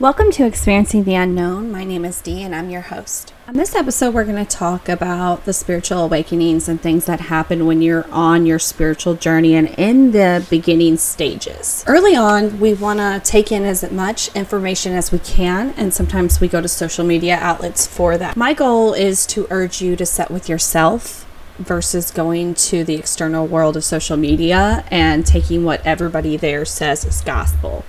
Welcome to Experiencing the Unknown. My name is Dee and I'm your host. On this episode, we're going to talk about the spiritual awakenings and things that happen when you're on your spiritual journey and in the beginning stages. Early on, we want to take in as much information as we can, and sometimes we go to social media outlets for that. My goal is to urge you to set with yourself versus going to the external world of social media and taking what everybody there says is gospel.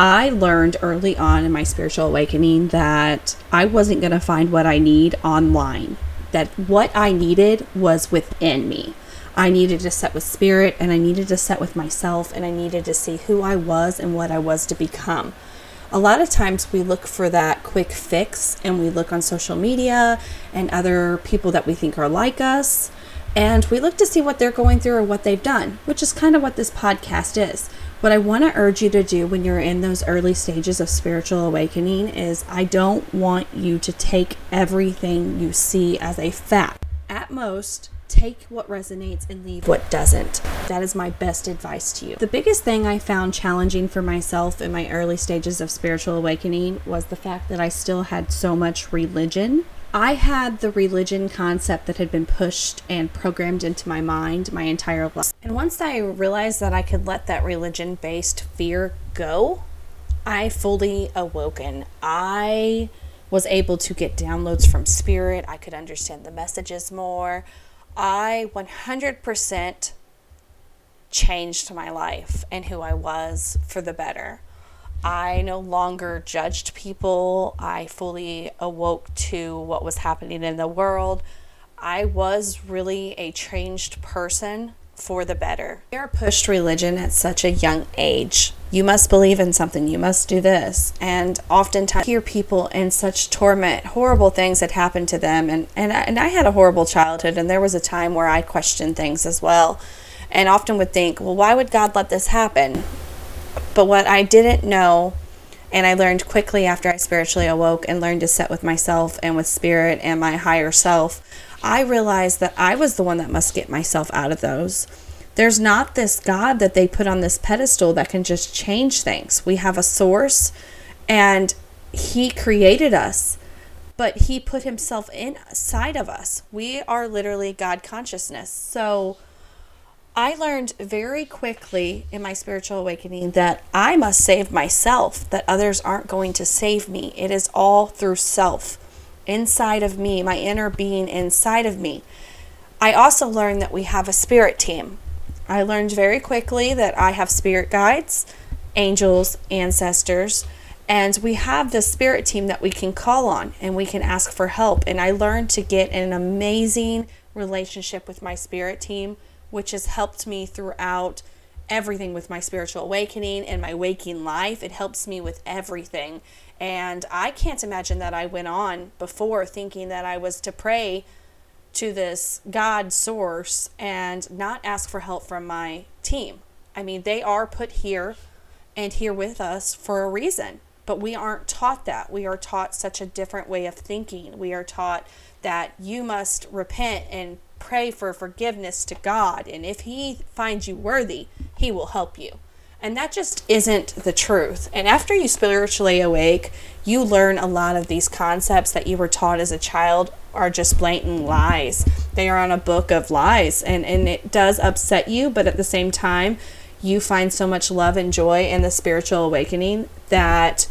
I learned early on in my spiritual awakening that I wasn't going to find what I need online, that what I needed was within me. I needed to set with spirit and I needed to set with myself and I needed to see who I was and what I was to become. A lot of times we look for that quick fix and we look on social media and other people that we think are like us and we look to see what they're going through or what they've done, which is kind of what this podcast is. What I want to urge you to do when you're in those early stages of spiritual awakening is I don't want you to take everything you see as a fact. At most, take what resonates and leave what doesn't. That is my best advice to you. The biggest thing I found challenging for myself in my early stages of spiritual awakening was the fact that I still had so much religion I had the religion concept that had been pushed and programmed into my mind my entire life. And once I realized that I could let that religion based fear go, I fully awoken. I was able to get downloads from spirit. I could understand the messages more. I 100% changed my life and who I was for the better. I no longer judged people. I fully awoke to what was happening in the world. I was really a changed person for the better. We are pushed religion at such a young age. You must believe in something, you must do this. And oftentimes I hear people in such torment, horrible things that happened to them. And, and, I, and I had a horrible childhood, and there was a time where I questioned things as well. And often would think, well, why would God let this happen? But what I didn't know, and I learned quickly after I spiritually awoke and learned to sit with myself and with spirit and my higher self, I realized that I was the one that must get myself out of those. There's not this God that they put on this pedestal that can just change things. We have a source and He created us, but He put Himself inside of us. We are literally God consciousness. So, I learned very quickly in my spiritual awakening that I must save myself, that others aren't going to save me. It is all through self, inside of me, my inner being inside of me. I also learned that we have a spirit team. I learned very quickly that I have spirit guides, angels, ancestors, and we have the spirit team that we can call on and we can ask for help. And I learned to get an amazing relationship with my spirit team which has helped me throughout everything with my spiritual awakening and my waking life. It helps me with everything. And I can't imagine that I went on before thinking that I was to pray to this God source and not ask for help from my team. I mean, they are put here and here with us for a reason, but we aren't taught that. We are taught such a different way of thinking. We are taught that you must repent and pray for forgiveness to God. And if He finds you worthy, He will help you. And that just isn't the truth. And after you spiritually awake, you learn a lot of these concepts that you were taught as a child are just blatant lies. They are on a book of lies. And, and it does upset you, but at the same time, you find so much love and joy in the spiritual awakening that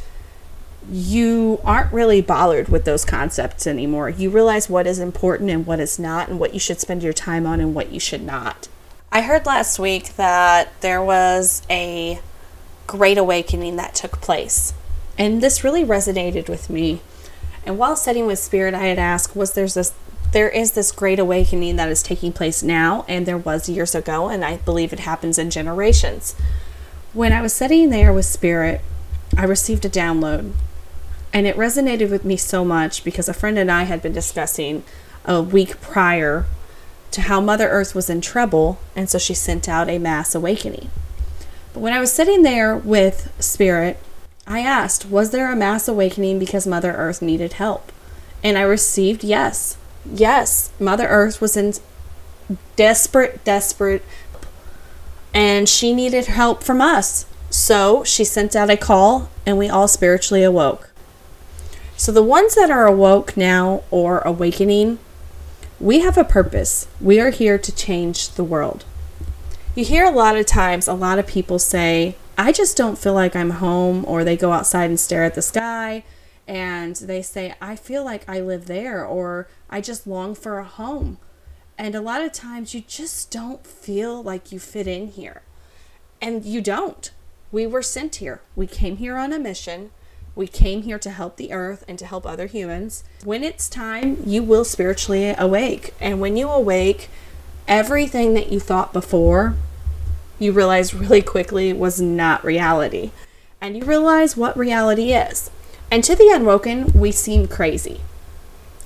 you aren't really bothered with those concepts anymore. You realize what is important and what is not, and what you should spend your time on and what you should not. I heard last week that there was a great awakening that took place, and this really resonated with me. And while sitting with spirit, I had asked, "Was there's this there is this great awakening that is taking place now, and there was years ago, and I believe it happens in generations." When I was sitting there with spirit, I received a download and it resonated with me so much because a friend and I had been discussing a week prior to how Mother Earth was in trouble, and so she sent out a mass awakening. But when I was sitting there with Spirit, I asked, Was there a mass awakening because Mother Earth needed help? And I received yes. Yes, Mother Earth was in desperate, desperate, and she needed help from us. So she sent out a call, and we all spiritually awoke. So, the ones that are awoke now or awakening, we have a purpose. We are here to change the world. You hear a lot of times, a lot of people say, I just don't feel like I'm home, or they go outside and stare at the sky and they say, I feel like I live there, or I just long for a home. And a lot of times you just don't feel like you fit in here. And you don't. We were sent here. We came here on a mission. We came here to help the earth and to help other humans. When it's time, you will spiritually awake. And when you awake, everything that you thought before, you realize really quickly was not reality. And you realize what reality is. And to the unwoken, we seem crazy.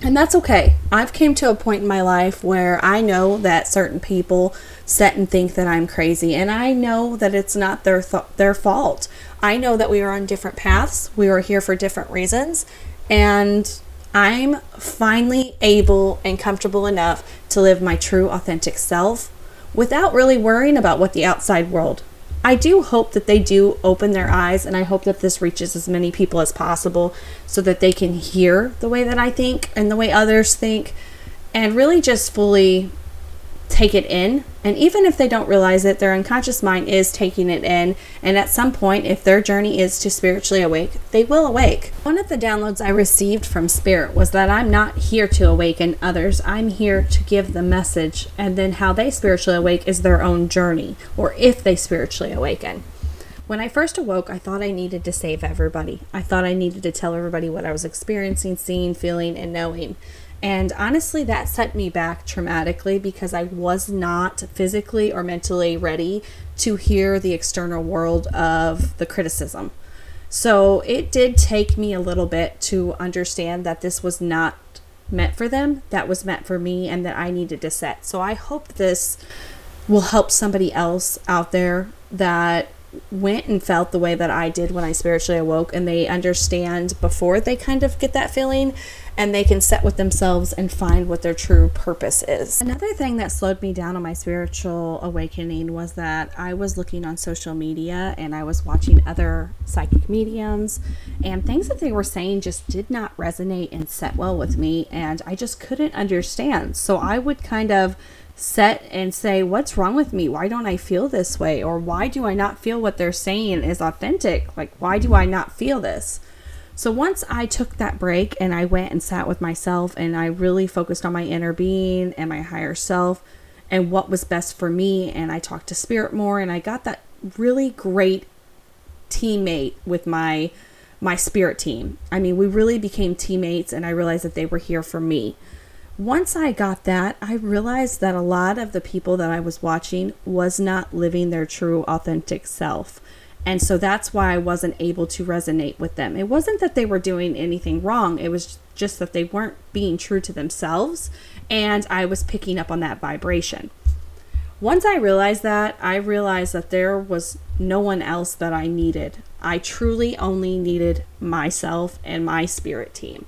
And that's okay. I've came to a point in my life where I know that certain people sit and think that I'm crazy, and I know that it's not their th- their fault. I know that we are on different paths. We are here for different reasons, and I'm finally able and comfortable enough to live my true authentic self without really worrying about what the outside world I do hope that they do open their eyes, and I hope that this reaches as many people as possible so that they can hear the way that I think and the way others think, and really just fully take it in. And even if they don't realize it, their unconscious mind is taking it in. And at some point, if their journey is to spiritually awake, they will awake. One of the downloads I received from Spirit was that I'm not here to awaken others, I'm here to give the message. And then how they spiritually awake is their own journey, or if they spiritually awaken. When I first awoke, I thought I needed to save everybody. I thought I needed to tell everybody what I was experiencing, seeing, feeling, and knowing. And honestly, that set me back traumatically because I was not physically or mentally ready to hear the external world of the criticism. So it did take me a little bit to understand that this was not meant for them, that was meant for me, and that I needed to set. So I hope this will help somebody else out there that went and felt the way that I did when I spiritually awoke, and they understand before they kind of get that feeling and they can set with themselves and find what their true purpose is. Another thing that slowed me down on my spiritual awakening was that I was looking on social media and I was watching other psychic mediums, and things that they were saying just did not resonate and set well with me, and I just couldn't understand. So I would kind of set and say, What's wrong with me? Why don't I feel this way? Or why do I not feel what they're saying is authentic? Like, why do I not feel this? So once I took that break and I went and sat with myself and I really focused on my inner being and my higher self and what was best for me, and I talked to spirit more and I got that really great teammate with my my spirit team. I mean, we really became teammates and I realized that they were here for me once I got that, I realized that a lot of the people that I was watching was not living their true authentic self. And so that's why I wasn't able to resonate with them. It wasn't that they were doing anything wrong, it was just that they weren't being true to themselves. And I was picking up on that vibration. Once I realized that, I realized that there was no one else that I needed. I truly only needed myself and my spirit team.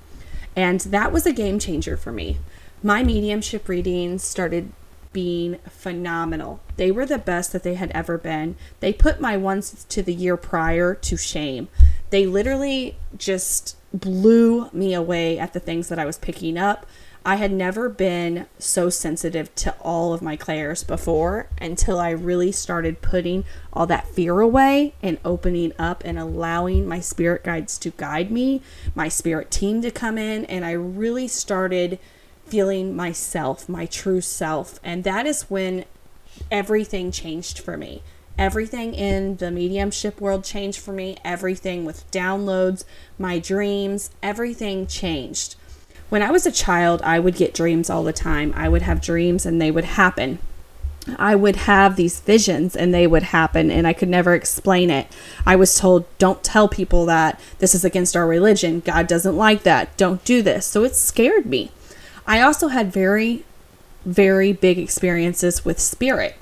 And that was a game changer for me my mediumship readings started being phenomenal. They were the best that they had ever been. They put my ones to the year prior to shame. They literally just blew me away at the things that I was picking up. I had never been so sensitive to all of my clairs before until I really started putting all that fear away and opening up and allowing my spirit guides to guide me, my spirit team to come in, and I really started feeling myself, my true self. And that is when everything changed for me. Everything in the mediumship world changed for me. Everything with downloads, my dreams, everything changed. When I was a child, I would get dreams all the time. I would have dreams and they would happen. I would have these visions and they would happen and I could never explain it. I was told, don't tell people that this is against our religion. God doesn't like that. Don't do this. So it scared me. I also had very, very big experiences with spirit.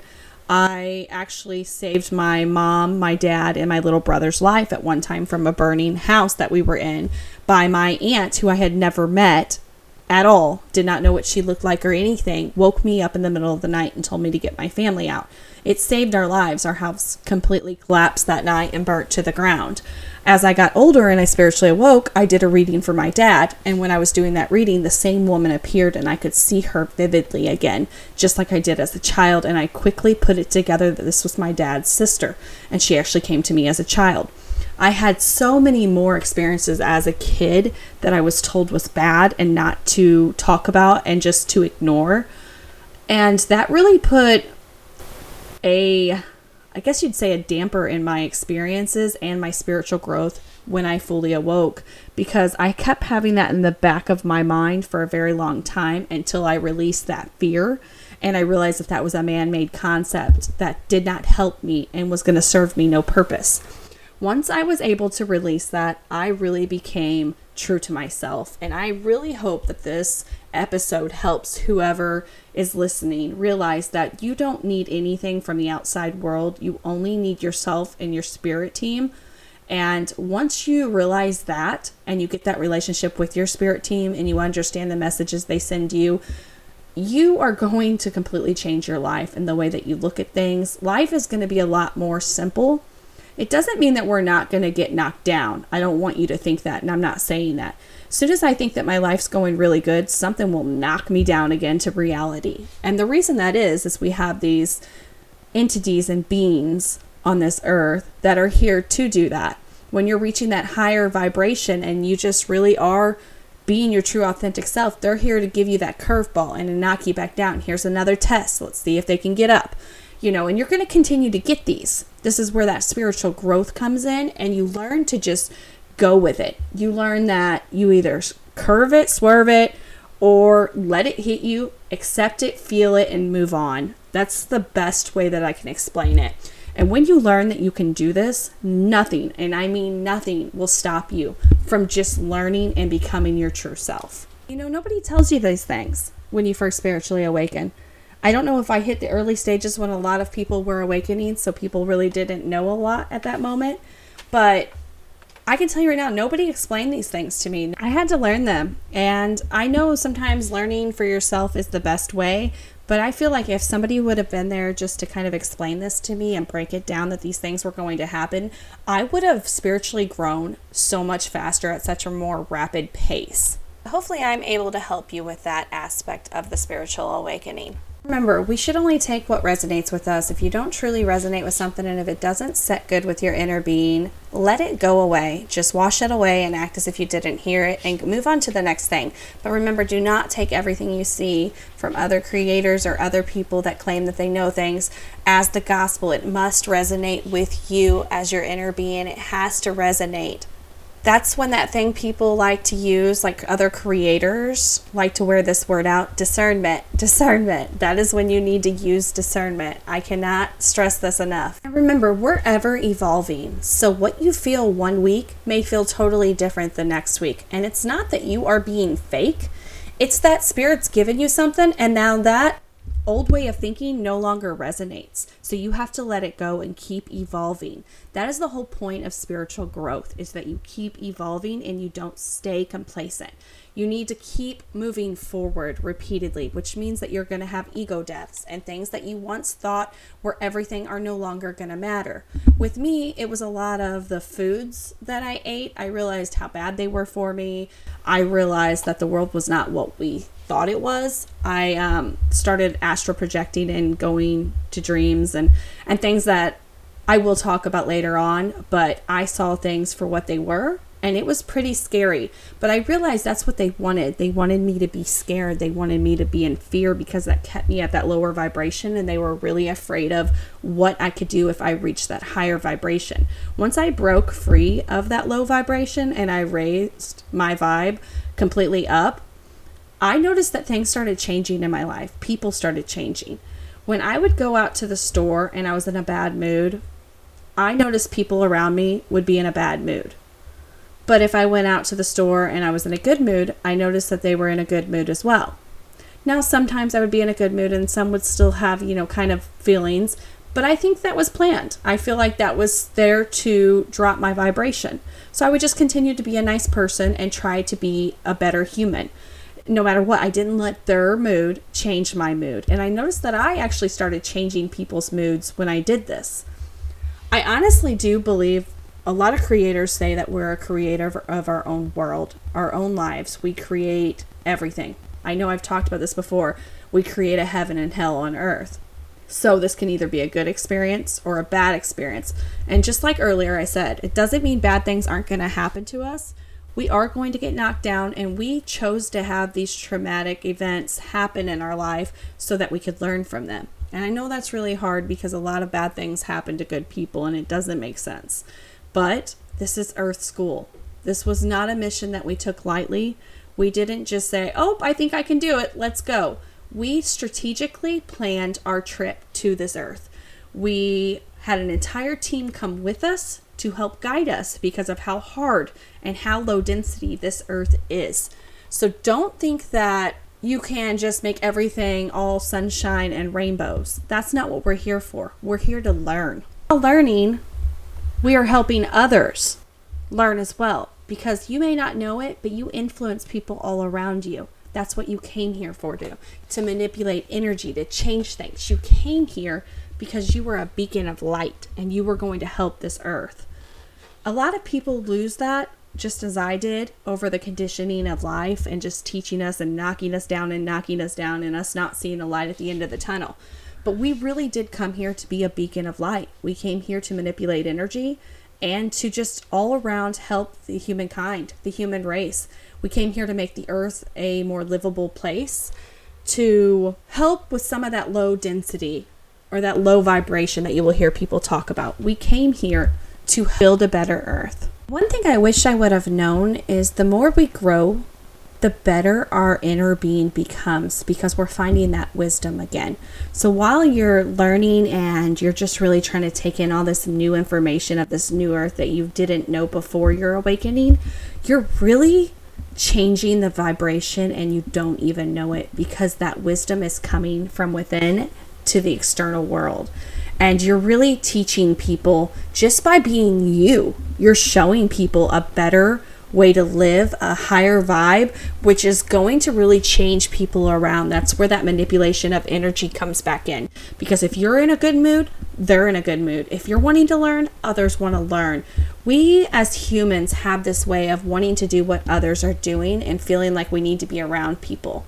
I actually saved my mom, my dad, and my little brother's life at one time from a burning house that we were in by my aunt, who I had never met at all, did not know what she looked like or anything, woke me up in the middle of the night and told me to get my family out. It saved our lives. Our house completely collapsed that night and burnt to the ground. As I got older and I spiritually awoke, I did a reading for my dad. And when I was doing that reading, the same woman appeared and I could see her vividly again, just like I did as a child. And I quickly put it together that this was my dad's sister. And she actually came to me as a child. I had so many more experiences as a kid that I was told was bad and not to talk about and just to ignore. And that really put a, I guess you'd say, a damper in my experiences and my spiritual growth when I fully awoke because I kept having that in the back of my mind for a very long time until I released that fear. And I realized that that was a man made concept that did not help me and was going to serve me no purpose once I was able to release that, I really became true to myself. And I really hope that this episode helps whoever is listening realize that you don't need anything from the outside world. You only need yourself and your spirit team. And once you realize that and you get that relationship with your spirit team and you understand the messages they send you, you are going to completely change your life and the way that you look at things. Life is going to be a lot more simple it doesn't mean that we're not going to get knocked down. I don't want you to think that, and I'm not saying that. As soon as I think that my life's going really good, something will knock me down again to reality. And the reason that is, is we have these entities and beings on this earth that are here to do that. When you're reaching that higher vibration and you just really are being your true authentic self, they're here to give you that curveball and knock you back down. Here's another test. Let's see if they can get up you know, and you're going to continue to get these. This is where that spiritual growth comes in, and you learn to just go with it. You learn that you either curve it, swerve it, or let it hit you, accept it, feel it, and move on. That's the best way that I can explain it. And when you learn that you can do this, nothing, and I mean nothing, will stop you from just learning and becoming your true self. You know, nobody tells you these things when you first spiritually awaken. I don't know if I hit the early stages when a lot of people were awakening, so people really didn't know a lot at that moment. But I can tell you right now, nobody explained these things to me. I had to learn them. And I know sometimes learning for yourself is the best way, but I feel like if somebody would have been there just to kind of explain this to me and break it down that these things were going to happen, I would have spiritually grown so much faster at such a more rapid pace. Hopefully, I'm able to help you with that aspect of the spiritual awakening. Remember, we should only take what resonates with us. If you don't truly resonate with something and if it doesn't set good with your inner being, let it go away. Just wash it away and act as if you didn't hear it and move on to the next thing. But remember, do not take everything you see from other creators or other people that claim that they know things as the gospel. It must resonate with you as your inner being, it has to resonate that's when that thing people like to use, like other creators like to wear this word out discernment. Discernment. That is when you need to use discernment. I cannot stress this enough. And remember, we're ever evolving. So what you feel one week may feel totally different the next week. And it's not that you are being fake, it's that spirit's given you something, and now that old way of thinking no longer resonates. So you have to let it go and keep evolving. That is the whole point of spiritual growth is that you keep evolving and you don't stay complacent. You need to keep moving forward repeatedly, which means that you're going to have ego deaths and things that you once thought were everything are no longer going to matter. With me, it was a lot of the foods that I ate. I realized how bad they were for me. I realized that the world was not what we thought it was. I um, started astral projecting and going to dreams and, and things that I will talk about later on, but I saw things for what they were and it was pretty scary. But I realized that's what they wanted. They wanted me to be scared. They wanted me to be in fear because that kept me at that lower vibration and they were really afraid of what I could do if I reached that higher vibration. Once I broke free of that low vibration and I raised my vibe completely up, I noticed that things started changing in my life. People started changing. When I would go out to the store and I was in a bad mood, I noticed people around me would be in a bad mood. But if I went out to the store and I was in a good mood, I noticed that they were in a good mood as well. Now, sometimes I would be in a good mood and some would still have, you know, kind of feelings, but I think that was planned. I feel like that was there to drop my vibration. So I would just continue to be a nice person and try to be a better human no matter what, I didn't let their mood change my mood. And I noticed that I actually started changing people's moods when I did this. I honestly do believe a lot of creators say that we're a creator of our own world, our own lives. We create everything. I know I've talked about this before. We create a heaven and hell on earth. So this can either be a good experience or a bad experience. And just like earlier I said, it doesn't mean bad things aren't going to happen to us. We are going to get knocked down and we chose to have these traumatic events happen in our life so that we could learn from them. And I know that's really hard because a lot of bad things happen to good people and it doesn't make sense. But this is Earth School. This was not a mission that we took lightly. We didn't just say, oh, I think I can do it, let's go. We strategically planned our trip to this Earth. We had an entire team come with us to help guide us because of how hard and how low density this Earth is. So don't think that you can just make everything all sunshine and rainbows. That's not what we're here for. We're here to learn. While learning, we are helping others learn as well because you may not know it, but you influence people all around you. That's what you came here for to to manipulate energy, to change things. You came here because you were a beacon of light and you were going to help this earth. A lot of people lose that just as I did over the conditioning of life and just teaching us and knocking us down and knocking us down and us not seeing a light at the end of the tunnel. But we really did come here to be a beacon of light. We came here to manipulate energy and to just all around help the humankind, the human race. We came here to make the earth a more livable place, to help with some of that low density or that low vibration that you will hear people talk about. We came here to build a better earth. One thing I wish I would have known is the more we grow, the better our inner being becomes because we're finding that wisdom again. So while you're learning and you're just really trying to take in all this new information of this new earth that you didn't know before your awakening, you're really changing the vibration and you don't even know it because that wisdom is coming from within to the external world. And you're really teaching people just by being you. You're showing people a better way to live, a higher vibe, which is going to really change people around. That's where that manipulation of energy comes back in. Because if you're in a good mood, they're in a good mood. If you're wanting to learn, others want to learn. We as humans have this way of wanting to do what others are doing and feeling like we need to be around people.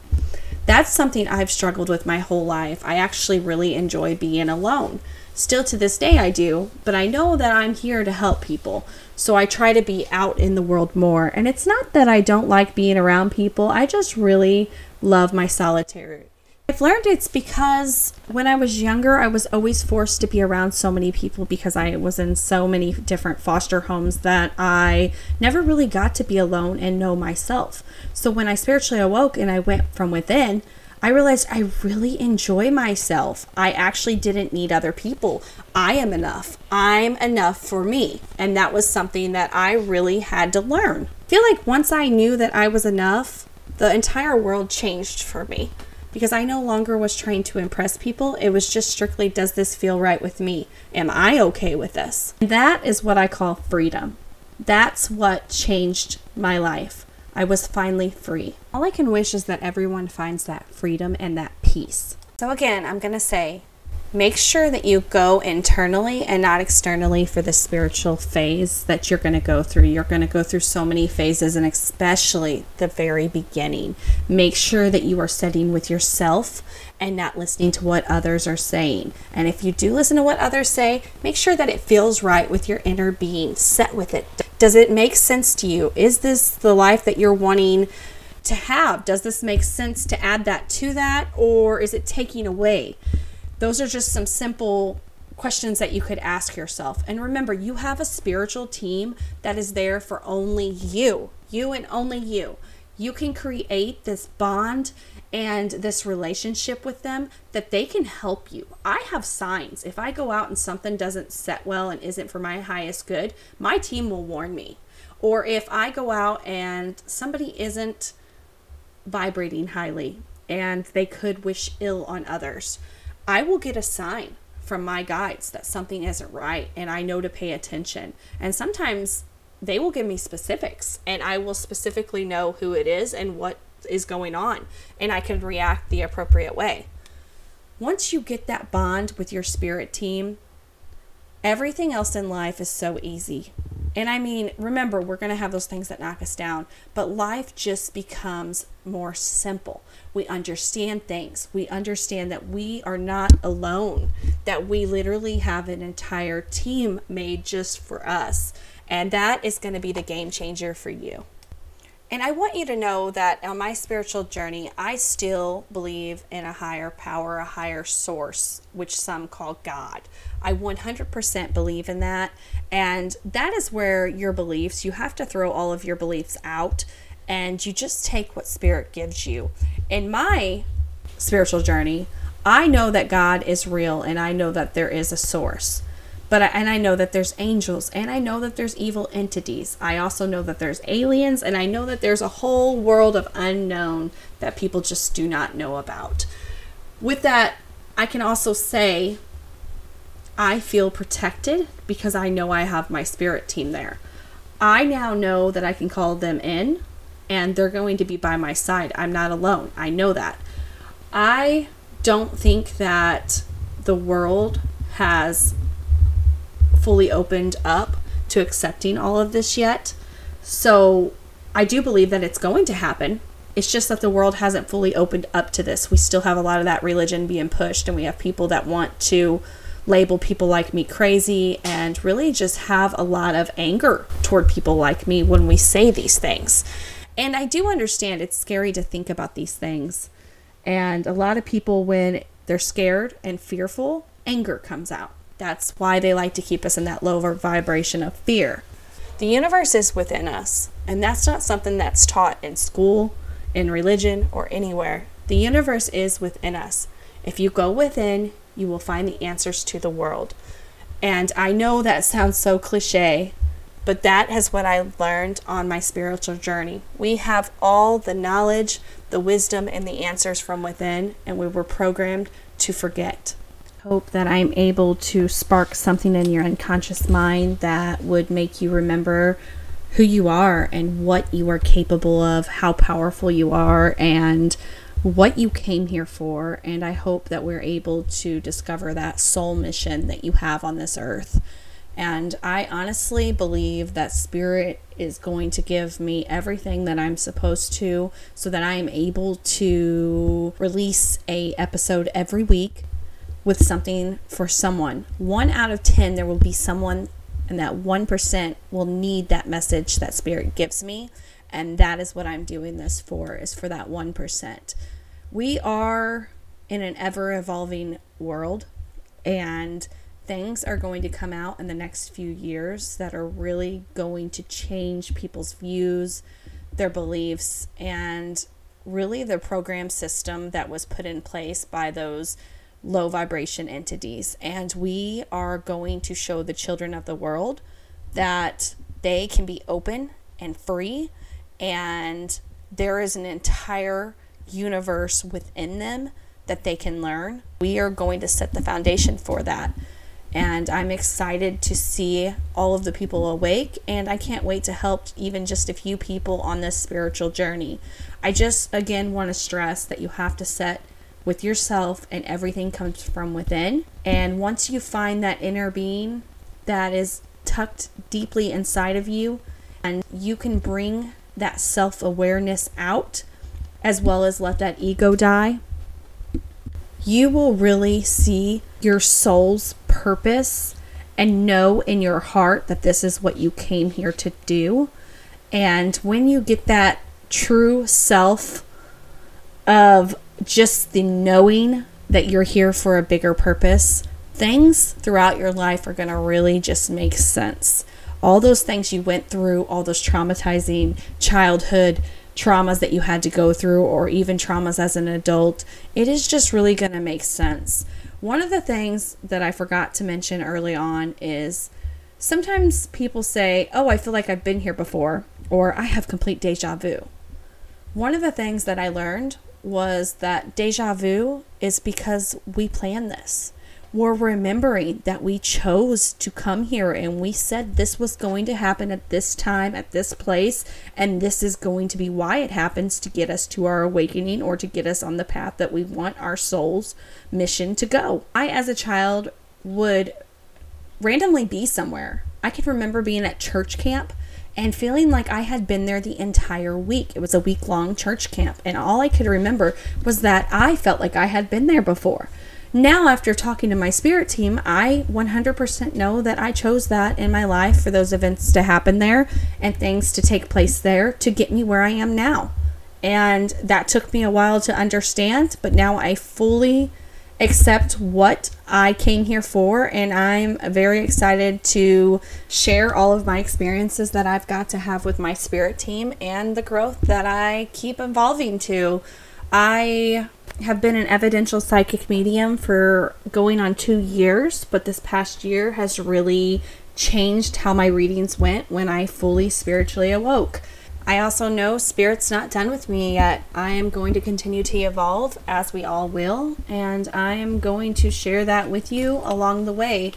That's something I've struggled with my whole life. I actually really enjoy being alone. Still to this day, I do, but I know that I'm here to help people. So I try to be out in the world more. And it's not that I don't like being around people, I just really love my solitary. I've learned it's because when I was younger, I was always forced to be around so many people because I was in so many different foster homes that I never really got to be alone and know myself. So when I spiritually awoke and I went from within, I realized I really enjoy myself. I actually didn't need other people. I am enough. I'm enough for me. And that was something that I really had to learn. I feel like once I knew that I was enough, the entire world changed for me because I no longer was trying to impress people. It was just strictly, does this feel right with me? Am I okay with this? And that is what I call freedom. That's what changed my life. I was finally free. All I can wish is that everyone finds that freedom and that peace. So, again, I'm going to say make sure that you go internally and not externally for the spiritual phase that you're going to go through. You're going to go through so many phases, and especially the very beginning. Make sure that you are sitting with yourself and not listening to what others are saying. And if you do listen to what others say, make sure that it feels right with your inner being. Set with it. Does it make sense to you? Is this the life that you're wanting? To have. Does this make sense to add that to that, or is it taking away? Those are just some simple questions that you could ask yourself. And remember, you have a spiritual team that is there for only you, you and only you. You can create this bond and this relationship with them that they can help you. I have signs. If I go out and something doesn't set well and isn't for my highest good, my team will warn me. Or if I go out and somebody isn't vibrating highly and they could wish ill on others, I will get a sign from my guides that something isn't right and I know to pay attention. And sometimes they will give me specifics and I will specifically know who it is and what is going on and I can react the appropriate way. Once you get that bond with your spirit team, everything else in life is so easy. And I mean, remember, we're going to have those things that knock us down, but life just becomes more simple. We understand things. We understand that we are not alone, that we literally have an entire team made just for us. And that is going to be the game changer for you. And I want you to know that on my spiritual journey, I still believe in a higher power, a higher source, which some call God. I 100% believe in that. And that is where your beliefs, you have to throw all of your beliefs out and you just take what spirit gives you. In my spiritual journey, I know that God is real and I know that there is a source. But I, and I know that there's angels and I know that there's evil entities. I also know that there's aliens and I know that there's a whole world of unknown that people just do not know about. With that, I can also say I feel protected because I know I have my spirit team there. I now know that I can call them in and they're going to be by my side. I'm not alone. I know that. I don't think that the world has fully opened up to accepting all of this yet. So I do believe that it's going to happen. It's just that the world hasn't fully opened up to this. We still have a lot of that religion being pushed, and we have people that want to label people like me crazy and really just have a lot of anger toward people like me when we say these things. And I do understand it's scary to think about these things. And a lot of people, when they're scared and fearful, anger comes out. That's why they like to keep us in that lower vibration of fear. The universe is within us, and that's not something that's taught in school, in religion, or anywhere. The universe is within us. If you go within, you will find the answers to the world. And I know that sounds so cliche, but that is what I learned on my spiritual journey. We have all the knowledge, the wisdom, and the answers from within, and we were programmed to forget hope that I'm able to spark something in your unconscious mind that would make you remember who you are and what you are capable of, how powerful you are, and what you came here for. And I hope that we're able to discover that soul mission that you have on this earth. And I honestly believe that spirit is going to give me everything that I'm supposed to so that I am able to release a episode every week with something for someone. One out of 10, there will be someone, and that 1% will need that message that Spirit gives me. And that is what I'm doing this for, is for that 1%. We are in an ever evolving world, and things are going to come out in the next few years that are really going to change people's views, their beliefs, and really the program system that was put in place by those low vibration entities. And we are going to show the children of the world that they can be open and free, and there is an entire universe within them that they can learn. We are going to set the foundation for that. And I'm excited to see all of the people awake, and I can't wait to help even just a few people on this spiritual journey. I just, again, want to stress that you have to set with yourself, and everything comes from within. And once you find that inner being that is tucked deeply inside of you, and you can bring that self awareness out as well as let that ego die, you will really see your soul's purpose and know in your heart that this is what you came here to do. And when you get that true self of just the knowing that you're here for a bigger purpose, things throughout your life are going to really just make sense. All those things you went through, all those traumatizing childhood traumas that you had to go through, or even traumas as an adult, it is just really going to make sense. One of the things that I forgot to mention early on is sometimes people say, Oh, I feel like I've been here before, or I have complete deja vu. One of the things that I learned was that deja vu is because we plan this. we're remembering that we chose to come here and we said this was going to happen at this time, at this place, and this is going to be why it happens to get us to our awakening or to get us on the path that we want our soul's mission to go. I, as a child, would randomly be somewhere. I can remember being at church camp and feeling like I had been there the entire week. It was a week long church camp, and all I could remember was that I felt like I had been there before. Now, after talking to my spirit team, I 100% know that I chose that in my life for those events to happen there and things to take place there to get me where I am now. And that took me a while to understand, but now I fully accept what I came here for, and I'm very excited to share all of my experiences that I've got to have with my spirit team and the growth that I keep evolving to. I have been an evidential psychic medium for going on two years, but this past year has really changed how my readings went when I fully spiritually awoke. I also know Spirit's not done with me yet. I am going to continue to evolve, as we all will, and I am going to share that with you along the way.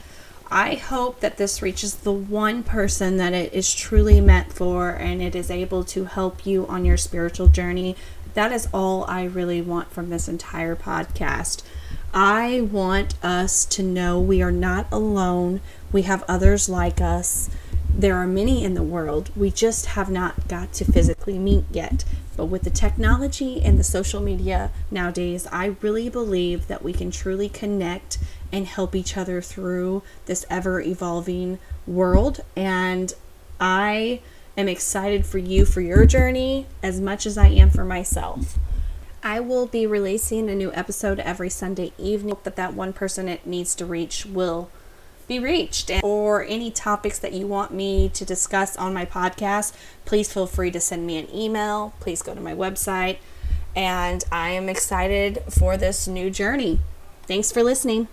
I hope that this reaches the one person that it is truly meant for and it is able to help you on your spiritual journey. That is all I really want from this entire podcast. I want us to know we are not alone, we have others like us there are many in the world. We just have not got to physically meet yet. But with the technology and the social media nowadays, I really believe that we can truly connect and help each other through this ever evolving world. And I am excited for you for your journey as much as I am for myself. I will be releasing a new episode every Sunday evening that that one person it needs to reach will be reached. Or any topics that you want me to discuss on my podcast, please feel free to send me an email. Please go to my website. And I am excited for this new journey. Thanks for listening.